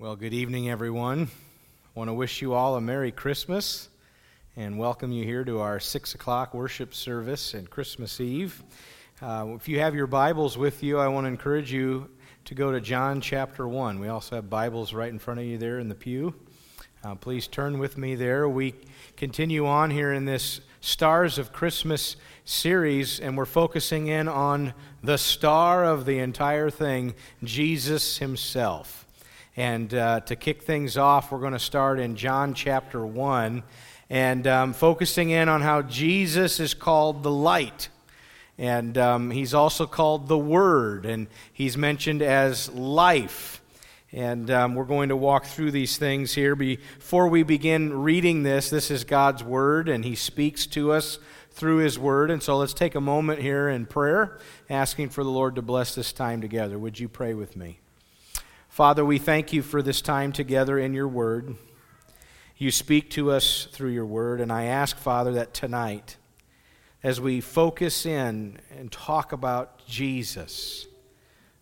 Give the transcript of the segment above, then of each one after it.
Well, good evening, everyone. I want to wish you all a Merry Christmas and welcome you here to our 6 o'clock worship service and Christmas Eve. Uh, if you have your Bibles with you, I want to encourage you to go to John chapter 1. We also have Bibles right in front of you there in the pew. Uh, please turn with me there. We continue on here in this Stars of Christmas series, and we're focusing in on the star of the entire thing, Jesus Himself. And uh, to kick things off, we're going to start in John chapter 1 and um, focusing in on how Jesus is called the light. And um, he's also called the Word, and he's mentioned as life. And um, we're going to walk through these things here. Before we begin reading this, this is God's Word, and He speaks to us through His Word. And so let's take a moment here in prayer, asking for the Lord to bless this time together. Would you pray with me? Father, we thank you for this time together in your word. You speak to us through your word, and I ask, Father, that tonight, as we focus in and talk about Jesus,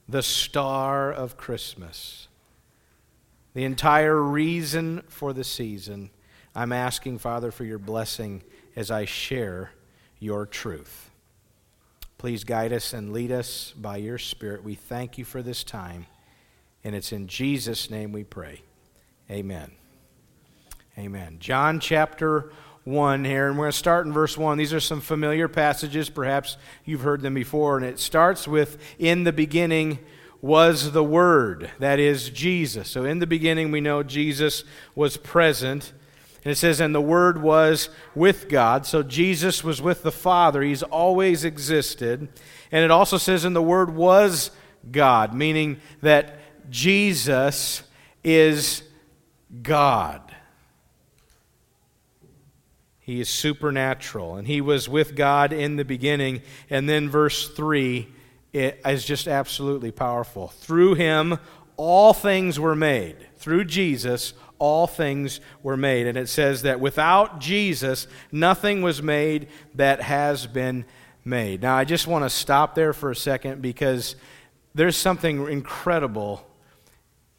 the star of Christmas, the entire reason for the season, I'm asking, Father, for your blessing as I share your truth. Please guide us and lead us by your Spirit. We thank you for this time. And it's in Jesus' name we pray. Amen. Amen. John chapter 1 here, and we're going to start in verse 1. These are some familiar passages. Perhaps you've heard them before. And it starts with In the beginning was the Word, that is Jesus. So in the beginning, we know Jesus was present. And it says, And the Word was with God. So Jesus was with the Father. He's always existed. And it also says, And the Word was God, meaning that Jesus is God. He is supernatural, and he was with God in the beginning. And then verse 3 is just absolutely powerful. Through him, all things were made. Through Jesus, all things were made. And it says that without Jesus, nothing was made that has been made. Now, I just want to stop there for a second because there's something incredible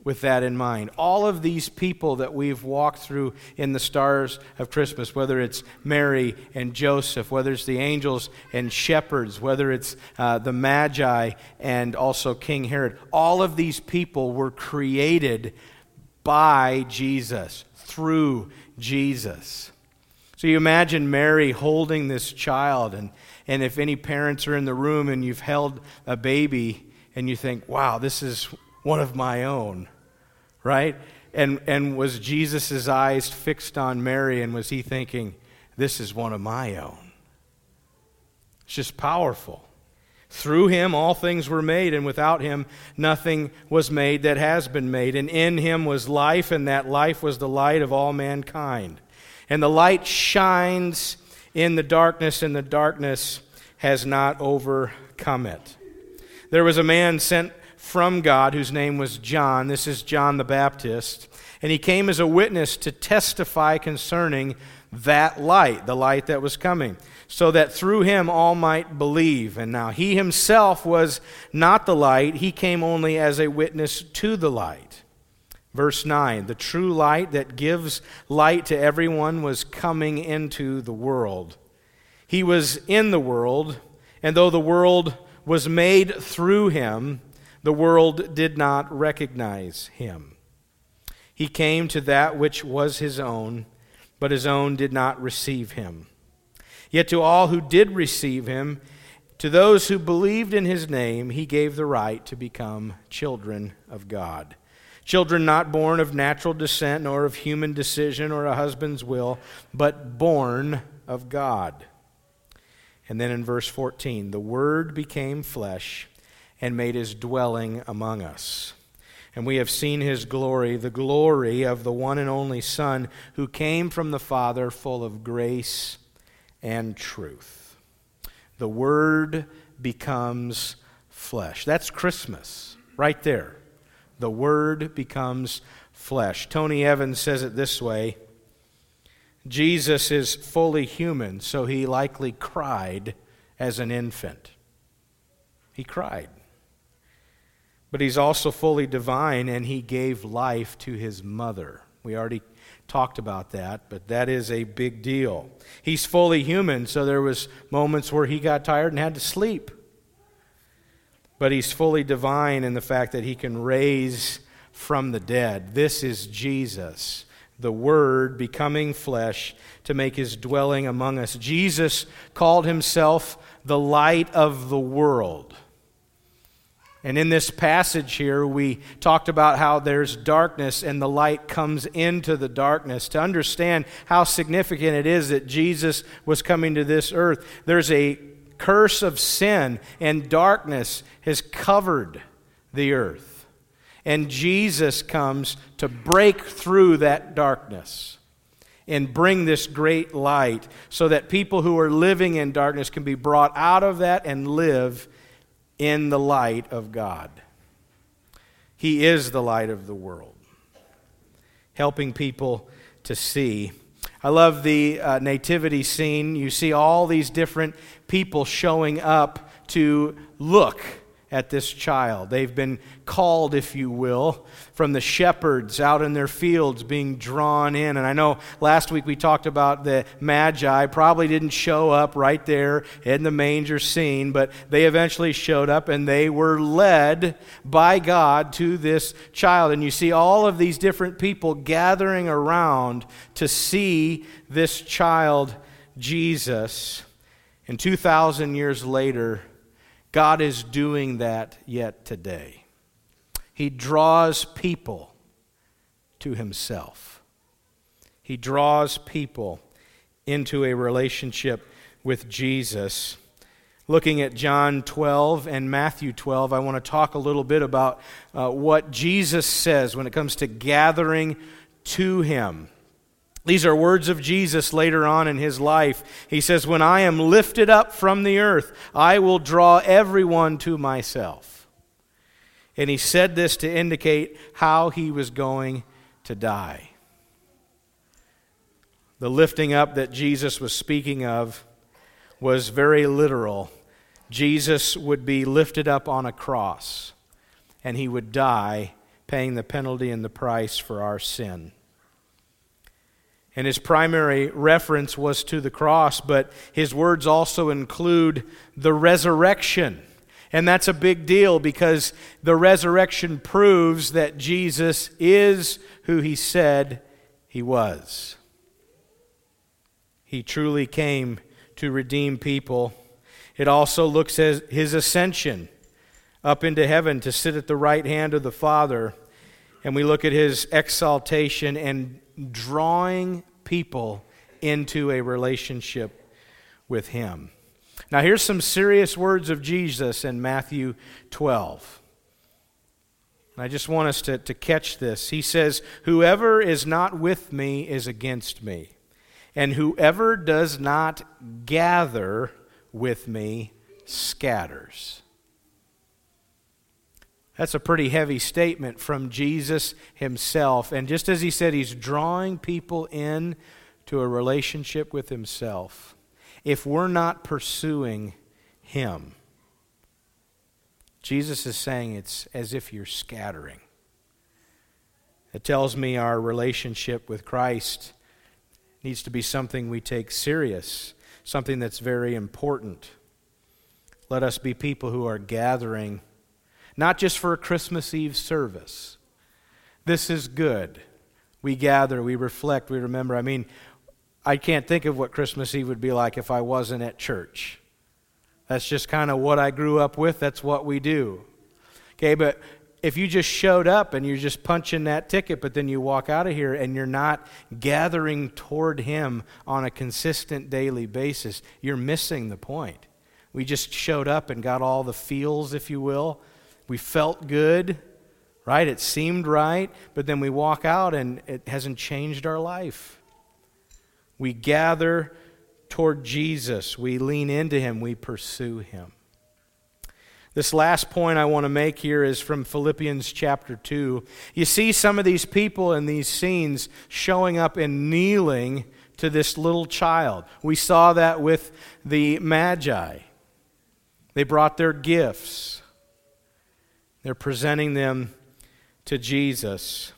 with that in mind. All of these people that we've walked through in the stars of Christmas, whether it's Mary and Joseph, whether it's the angels and shepherds, whether it's uh, the Magi and also King Herod, all of these people were created by Jesus, through Jesus. So you imagine Mary holding this child, and, and if any parents are in the room and you've held a baby and you think, wow, this is one of my own, right? And, and was Jesus' eyes fixed on Mary, and was he thinking, this is one of my own? It's just powerful. Through him all things were made, and without him nothing was made that has been made. And in him was life, and that life was the light of all mankind. And the light shines in the darkness, and the darkness has not overcome it. There was a man sent from God whose name was John. This is John the Baptist. And he came as a witness to testify concerning that light, the light that was coming, so that through him all might believe. And now he himself was not the light, he came only as a witness to the light. Verse 9 The true light that gives light to everyone was coming into the world. He was in the world, and though the world was made through him, the world did not recognize him. He came to that which was his own, but his own did not receive him. Yet to all who did receive him, to those who believed in his name, he gave the right to become children of God. Children not born of natural descent, nor of human decision or a husband's will, but born of God. And then in verse 14, the Word became flesh and made his dwelling among us. And we have seen his glory, the glory of the one and only Son who came from the Father, full of grace and truth. The Word becomes flesh. That's Christmas, right there. The Word becomes flesh. Tony Evans says it this way Jesus is fully human, so he likely cried as an infant. He cried. But he's also fully divine, and he gave life to his mother. We already talked about that, but that is a big deal. He's fully human, so there was moments where he got tired and had to sleep. But he's fully divine in the fact that he can raise from the dead. This is Jesus, the Word becoming flesh to make his dwelling among us. Jesus called himself the light of the world. And in this passage here, we talked about how there's darkness and the light comes into the darkness. To understand how significant it is that Jesus was coming to this earth, there's a curse of sin and darkness has covered the earth. And Jesus comes to break through that darkness and bring this great light so that people who are living in darkness can be brought out of that and live in the light of God. He is the light of the world, helping people to see. I love the uh, nativity scene. You see all these different people showing up to look at this child. They've been called, if you will, from the shepherds out in their fields being drawn in. And I know last week we talked about the Magi probably didn't show up right there in the manger scene, but they eventually showed up and they were led by God to this child. And you see all of these different people gathering around to see this child, Jesus. And 2,000 years later, God is doing that yet today. He draws people to Himself, He draws people into a relationship with Jesus. Looking at John 12 and Matthew 12, I want to talk a little bit about uh, what Jesus says when it comes to gathering to Him. These are words of Jesus later on in his life. He says, When I am lifted up from the earth, I will draw everyone to myself. And he said this to indicate how he was going to die. The lifting up that Jesus was speaking of was very literal. Jesus would be lifted up on a cross, and he would die, paying the penalty and the price for our sin. And his primary reference was to the cross, but his words also include the resurrection. And that's a big deal because the resurrection proves that Jesus is who he said he was. He truly came to redeem people. It also looks at his ascension up into heaven to sit at the right hand of the Father. And we look at his exaltation and drawing people into a relationship with Him. Now, here's some serious words of Jesus in Matthew 12. I just want us to, to catch this. He says, Whoever is not with me is against me, and whoever does not gather with me scatters. That's a pretty heavy statement from Jesus himself. And just as he said, he's drawing people in to a relationship with himself. If we're not pursuing him, Jesus is saying it's as if you're scattering. It tells me our relationship with Christ needs to be something we take serious, something that's very important. Let us be people who are gathering not just for a Christmas Eve service. This is good. We gather, we reflect, we remember. I mean, I can't think of what Christmas Eve would be like if I wasn't at church. That's just kind of what I grew up with. That's what we do. Okay, but if you just showed up and you're just punching that ticket, but then you walk out of here and you're not gathering toward Him on a consistent daily basis, you're missing the point. We just showed up and got all the feels, if you will, we felt good, right? It seemed right, but then we walk out and it hasn't changed our life. We gather toward Jesus, we lean into him, we pursue him. This last point I want to make here is from Philippians chapter 2. You see some of these people in these scenes showing up and kneeling to this little child. We saw that with the Magi. They brought their gifts. They're presenting them to Jesus.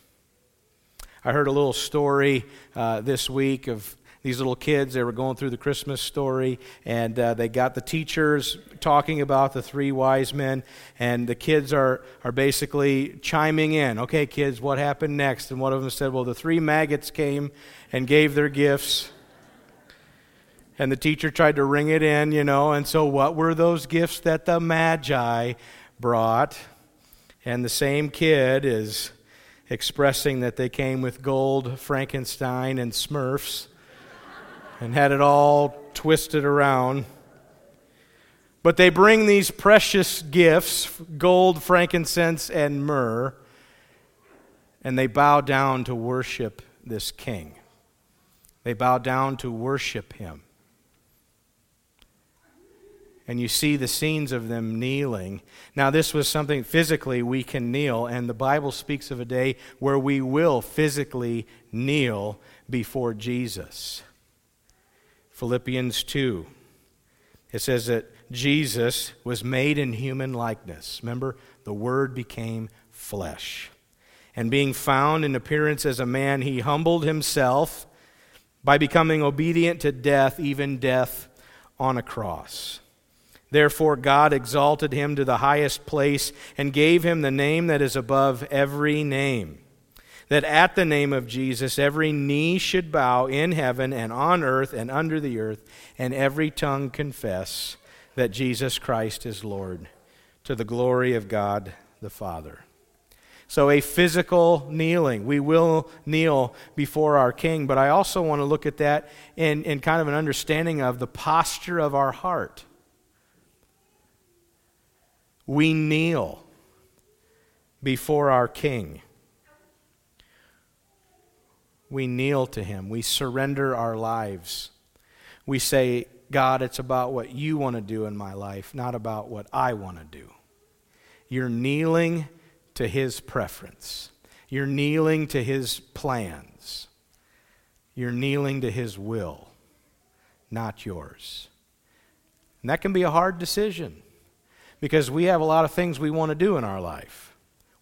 I heard a little story uh, this week of these little kids. They were going through the Christmas story, and uh, they got the teachers talking about the three wise men, and the kids are, are basically chiming in. Okay, kids, what happened next? And one of them said, Well, the three maggots came and gave their gifts. And the teacher tried to ring it in, you know. And so, what were those gifts that the Magi brought? And the same kid is expressing that they came with gold, Frankenstein, and Smurfs and had it all twisted around. But they bring these precious gifts gold, frankincense, and myrrh and they bow down to worship this king. They bow down to worship him. And you see the scenes of them kneeling. Now, this was something physically we can kneel, and the Bible speaks of a day where we will physically kneel before Jesus. Philippians 2. It says that Jesus was made in human likeness. Remember, the Word became flesh. And being found in appearance as a man, he humbled himself by becoming obedient to death, even death on a cross. Therefore, God exalted him to the highest place and gave him the name that is above every name that at the name of Jesus every knee should bow in heaven and on earth and under the earth, and every tongue confess that Jesus Christ is Lord, to the glory of God the Father. So, a physical kneeling. We will kneel before our King, but I also want to look at that in, in kind of an understanding of the posture of our heart. We kneel before our King we kneel to Him. We surrender our lives. We say, God, it's about what you want to do in my life, not about what I want to do. You're kneeling to His preference, you're kneeling to His plans, you're kneeling to His will, not yours. And that can be a hard decision because we have a lot of things we want to do in our life.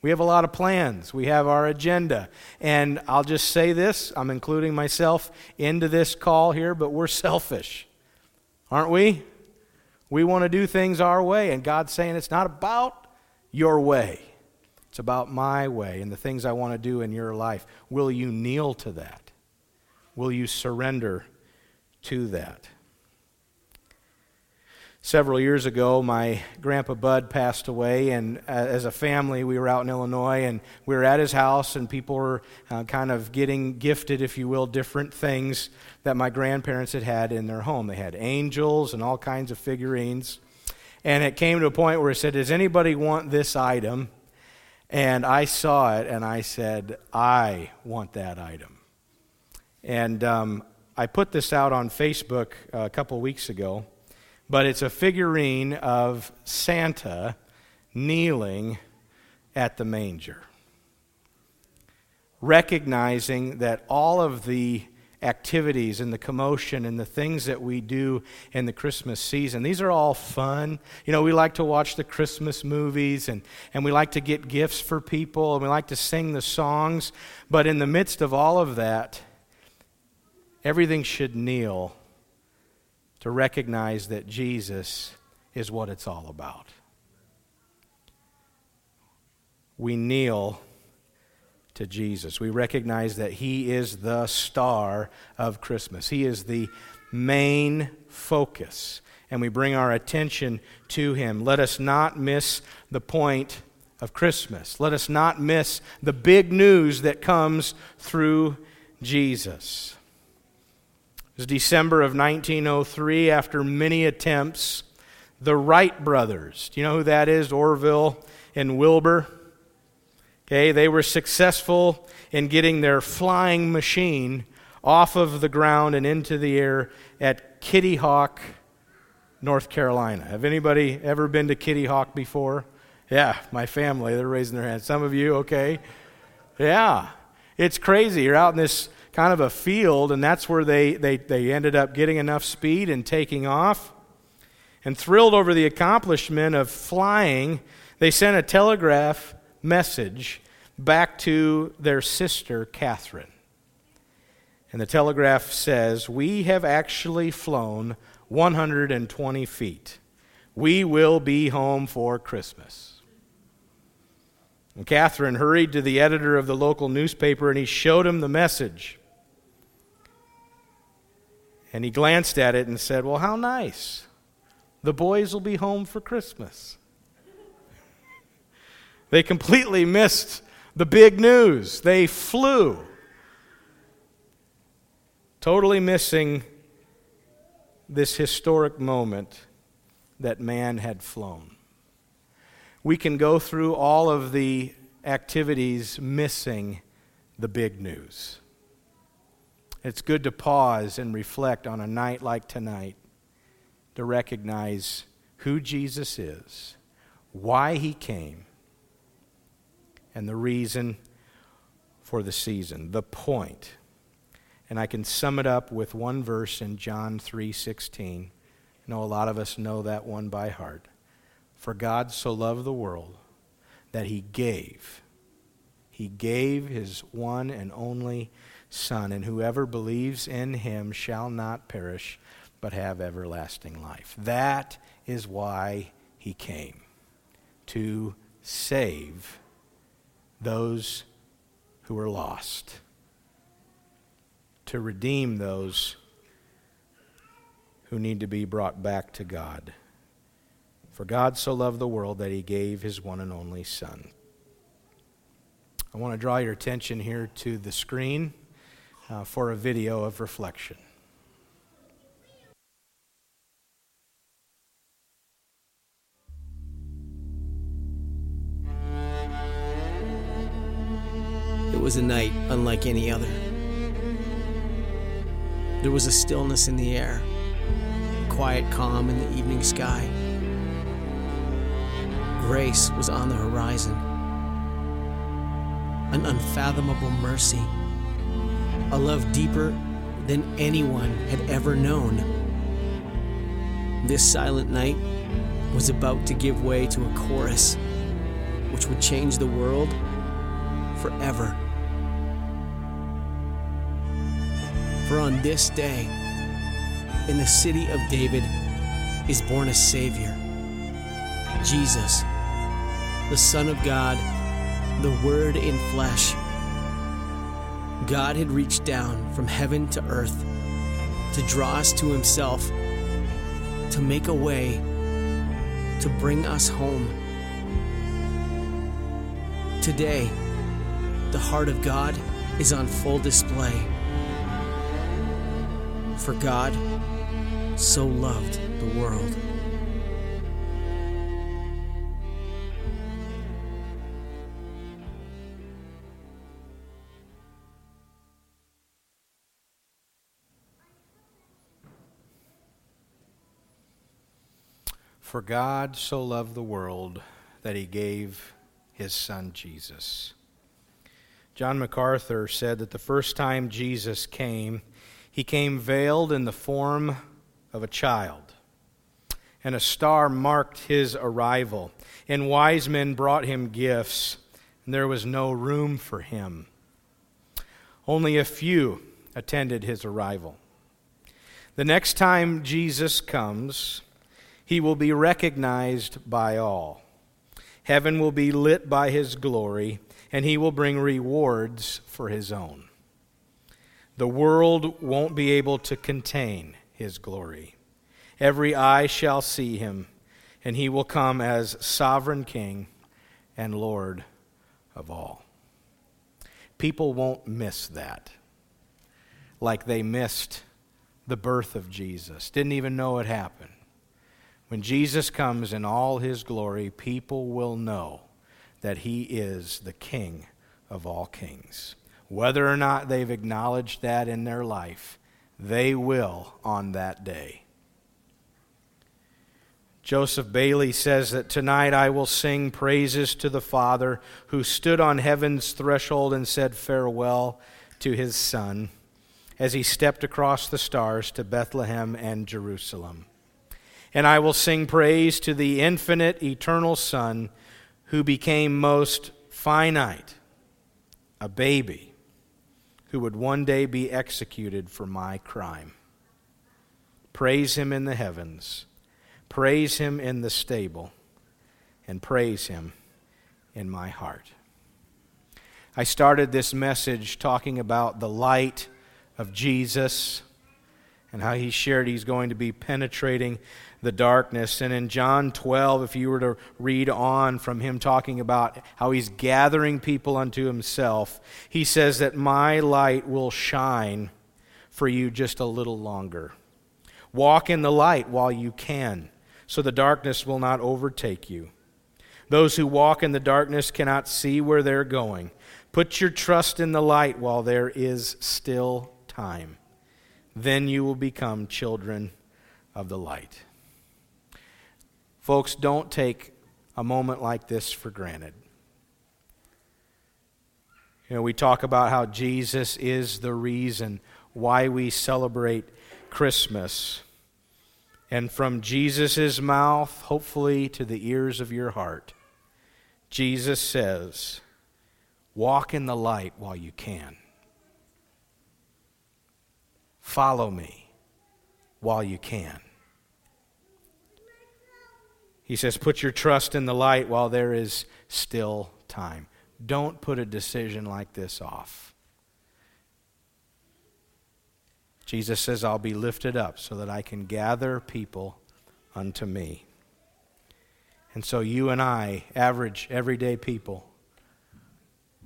We have a lot of plans. We have our agenda. And I'll just say this I'm including myself into this call here, but we're selfish, aren't we? We want to do things our way, and God's saying it's not about your way, it's about my way and the things I want to do in your life. Will you kneel to that? Will you surrender to that? Several years ago, my grandpa Bud passed away, and uh, as a family, we were out in Illinois, and we were at his house, and people were uh, kind of getting gifted, if you will, different things that my grandparents had had in their home. They had angels and all kinds of figurines. And it came to a point where he said, Does anybody want this item? And I saw it, and I said, I want that item. And um, I put this out on Facebook uh, a couple weeks ago but it's a figurine of Santa kneeling at the manger, recognizing that all of the activities and the commotion and the things that we do in the Christmas season. These are all fun. You know, we like to watch the Christmas movies and, and we like to get gifts for people and we like to sing the songs. But in the midst of all of that, everything should kneel to recognize that Jesus is what it's all about. We kneel to Jesus. We recognize that He is the star of Christmas, He is the main focus. And we bring our attention to Him. Let us not miss the point of Christmas. Let us not miss the big news that comes through Jesus was December of 1903. After many attempts, the Wright brothers, do you know who that is? Orville and Wilbur. Okay, they were successful in getting their flying machine off of the ground and into the air at Kitty Hawk, North Carolina. Have anybody ever been to Kitty Hawk before? Yeah, my family, they're raising their hands. Some of you, okay? Yeah. It's crazy. You're out in this kind of a field, and that's where they, they, they ended up getting enough speed and taking off. And thrilled over the accomplishment of flying, They sent a telegraph message back to their sister, Katharine. And the telegraph says, We have actually flown 120 feet. We will be home for Christmas. And Katharine hurried to the editor of the local newspaper and he showed him the message. And he glanced at it and said, Well, how nice. The boys will be home for Christmas. They completely missed the big news. They flew, totally missing this historic moment that man had flown. We can go through all of the activities missing the big news. It's good to pause and reflect on a night like tonight to recognize who Jesus is, why he came, and the reason for the season, the point. And I can sum it up with one verse in John 3:16. I know a lot of us know that one by heart. For God so loved the world that he gave he gave his one and only son and whoever believes in him shall not perish but have everlasting life. That is why he came to save those who are lost, to redeem those who need to be brought back to God. For God so loved the world that he gave his one and only Son. I want to draw your attention here to the screen uh, for a video of reflection. It was a night unlike any other. There was a stillness in the air, a quiet calm in the evening sky. Grace was on the horizon, an unfathomable mercy, a love deeper than anyone had ever known. This silent night was about to give way to a chorus which would change the world forever. For on this day, in the city of David, is born a Savior, Jesus, the Son of God, the Word in flesh. God had reached down from heaven to earth to draw us to Himself, to make a way, to bring us home. Today, the heart of God is on full display. For God so loved the world. For God so loved the world that he gave his son Jesus. John MacArthur said that the first time Jesus came, he came veiled in the form of a child. And a star marked his arrival. And wise men brought him gifts, and there was no room for him. Only a few attended his arrival. The next time Jesus comes, he will be recognized by all. Heaven will be lit by his glory, and he will bring rewards for his own. The world won't be able to contain his glory. Every eye shall see him, and he will come as sovereign king and Lord of all. People won't miss that like they missed the birth of Jesus, didn't even know it happened. When Jesus comes in all his glory, people will know that he is the King of all kings. Whether or not they've acknowledged that in their life, they will on that day. Joseph Bayly says that tonight I will sing praises to the Father who stood on heaven's threshold and said farewell to his Son as he stepped across the stars to Bethlehem and Jerusalem. And I will sing praise to the infinite, eternal Son who became most finite, a baby who would one day be executed for my crime. Praise him in the heavens, praise him in the stable, and praise him in my heart. I started this message talking about the light of Jesus and how he shared he's going to be penetrating the darkness. And in John 12, if you were to read on from him talking about how he's gathering people unto himself, he says that my light will shine for you just a little longer. Walk in the light while you can, so the darkness will not overtake you. Those who walk in the darkness cannot see where they're going. Put your trust in the light while there is still time. Then you will become children of the light. Folks, don't take a moment like this for granted. You know, we talk about how Jesus is the reason why we celebrate Christmas. And from Jesus' mouth, hopefully to the ears of your heart, Jesus says, Walk in the light while you can. Follow me while you can. He says, Put your trust in the light while there is still time. Don't put a decision like this off. Jesus says, I'll be lifted up so that I can gather people unto me. And so you and I, average, everyday people,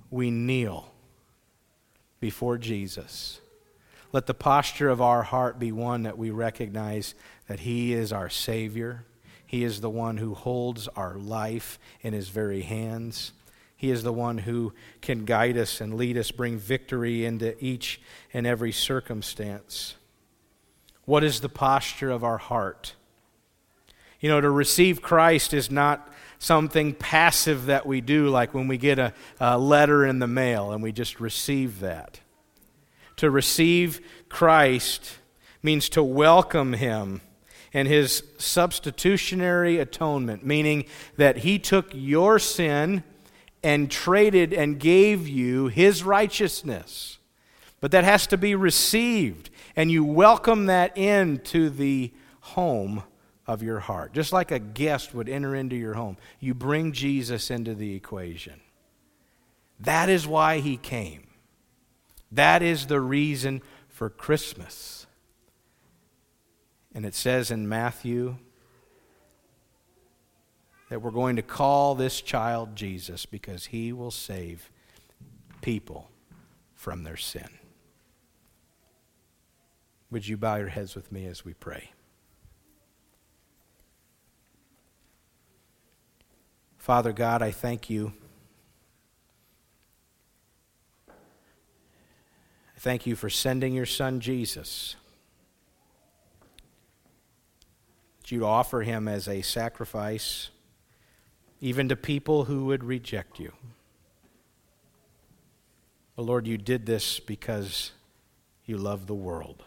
we kneel before Jesus. Let the posture of our heart be one that we recognize that He is our Savior he is the one who holds our life in His very hands. He is the one who can guide us and lead us, bring victory into each and every circumstance. What is the posture of our heart? You know, to receive Christ is not something passive that we do, like when we get a, a, letter in the mail and we just receive that. To receive Christ means to welcome Him and his substitutionary atonement, meaning that he took your sin and traded and gave you his righteousness. But that has to be received, and you welcome that into the home of your heart. Just like a guest would enter into your home, you bring Jesus into the equation. That is why he came. That is the reason for Christmas. And it says in Matthew that we're going to call this child Jesus because he will save people from their sin. Would you bow your heads with me as we pray? Father God, I thank you. I thank you for sending your son Jesus that you'd offer him as a sacrifice, even to people who would reject you. But Lord, you did this because you love the world.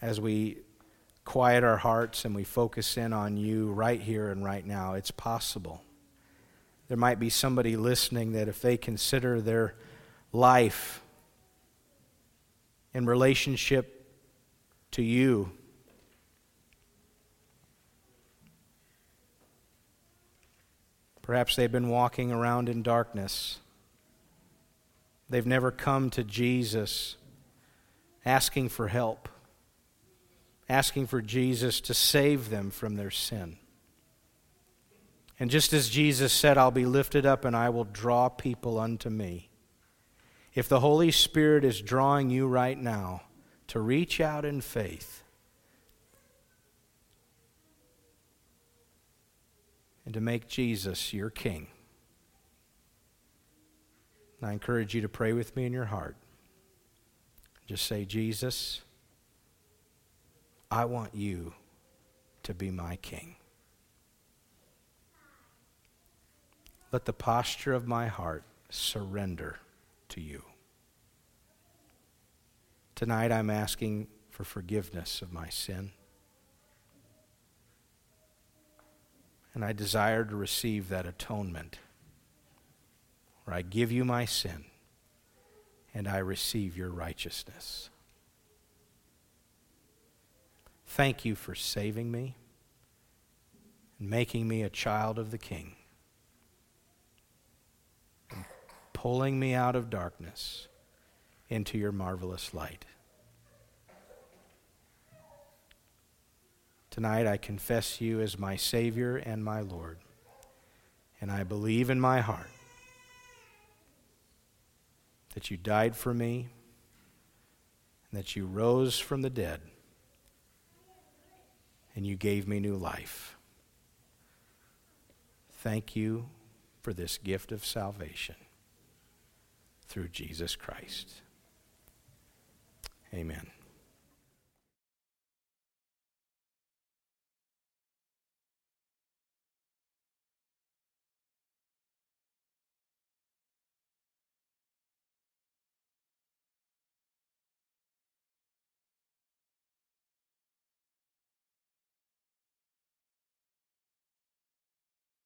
As we quiet our hearts and we focus in on you right here and right now, it's possible. There might be somebody listening that if they consider their life in relationship to you. Perhaps they've been walking around in darkness. They've never come to Jesus asking for help, asking for Jesus to save them from their sin. And just as Jesus said, I'll be lifted up and I will draw people unto me. If the Holy Spirit is drawing you right now to reach out in faith and to make Jesus your King, I encourage you to pray with me in your heart. Just say, Jesus, I want you to be my King. Let the posture of my heart surrender to you. Tonight, I'm asking for forgiveness of my sin. And I desire to receive that atonement where I give you my sin and I receive your righteousness. Thank you for saving me and making me a child of the King. Pulling me out of darkness into your marvelous light. Tonight I confess you as my Savior and my Lord, and I believe in my heart that you died for me and that you rose from the dead and you gave me new life. Thank you for this gift of salvation through Jesus Christ. Amen.